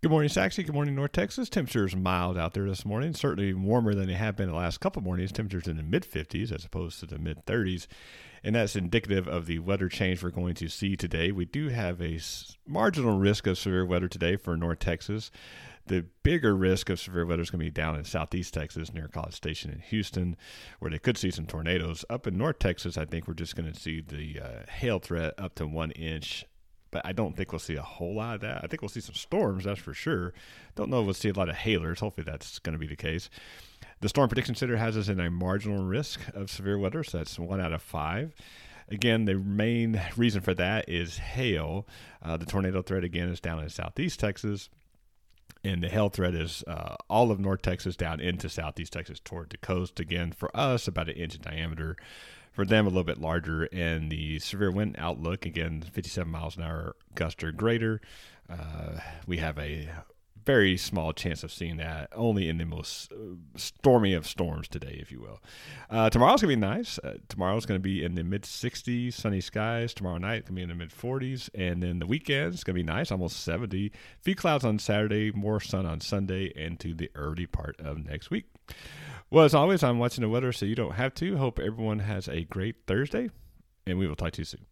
Good morning, Sachse. Good morning, North Texas. Temperatures mild out there this morning. Certainly warmer than they have been the last couple mornings. Temperatures in the mid 50s as opposed to the mid 30s. And that's indicative of the weather change we're going to see today. We do have a marginal risk of severe weather today for North Texas. The bigger risk of severe weather is going to be down in southeast Texas near College Station in Houston, where they could see some tornadoes. Up in North Texas, I think we're just going to see the uh, hail threat up to one inch but I don't think we'll see a whole lot of that. I think we'll see some storms, that's for sure. Don't know if we'll see a lot of hailers. Hopefully, that's going to be the case. The Storm Prediction Center has us in a marginal risk of severe weather, so that's one out of five. Again, the main reason for that is hail. Uh, the tornado threat, again, is down in southeast Texas. And the hail threat is uh, all of North Texas down into southeast Texas toward the coast. Again, for us, about an inch in diameter for them a little bit larger. And the severe wind outlook again, 57 miles an hour gust or greater. Uh, we have a very small chance of seeing that only in the most uh, stormy of storms today, if you will. Uh, tomorrow's going to be nice. Uh, tomorrow's going to be in the mid 60s, sunny skies. Tomorrow night, going to be in the mid 40s. And then the weekend's going to be nice, almost 70. Few clouds on Saturday, more sun on Sunday, and to the early part of next week. Well, as always, I'm watching the weather so you don't have to. Hope everyone has a great Thursday, and we will talk to you soon.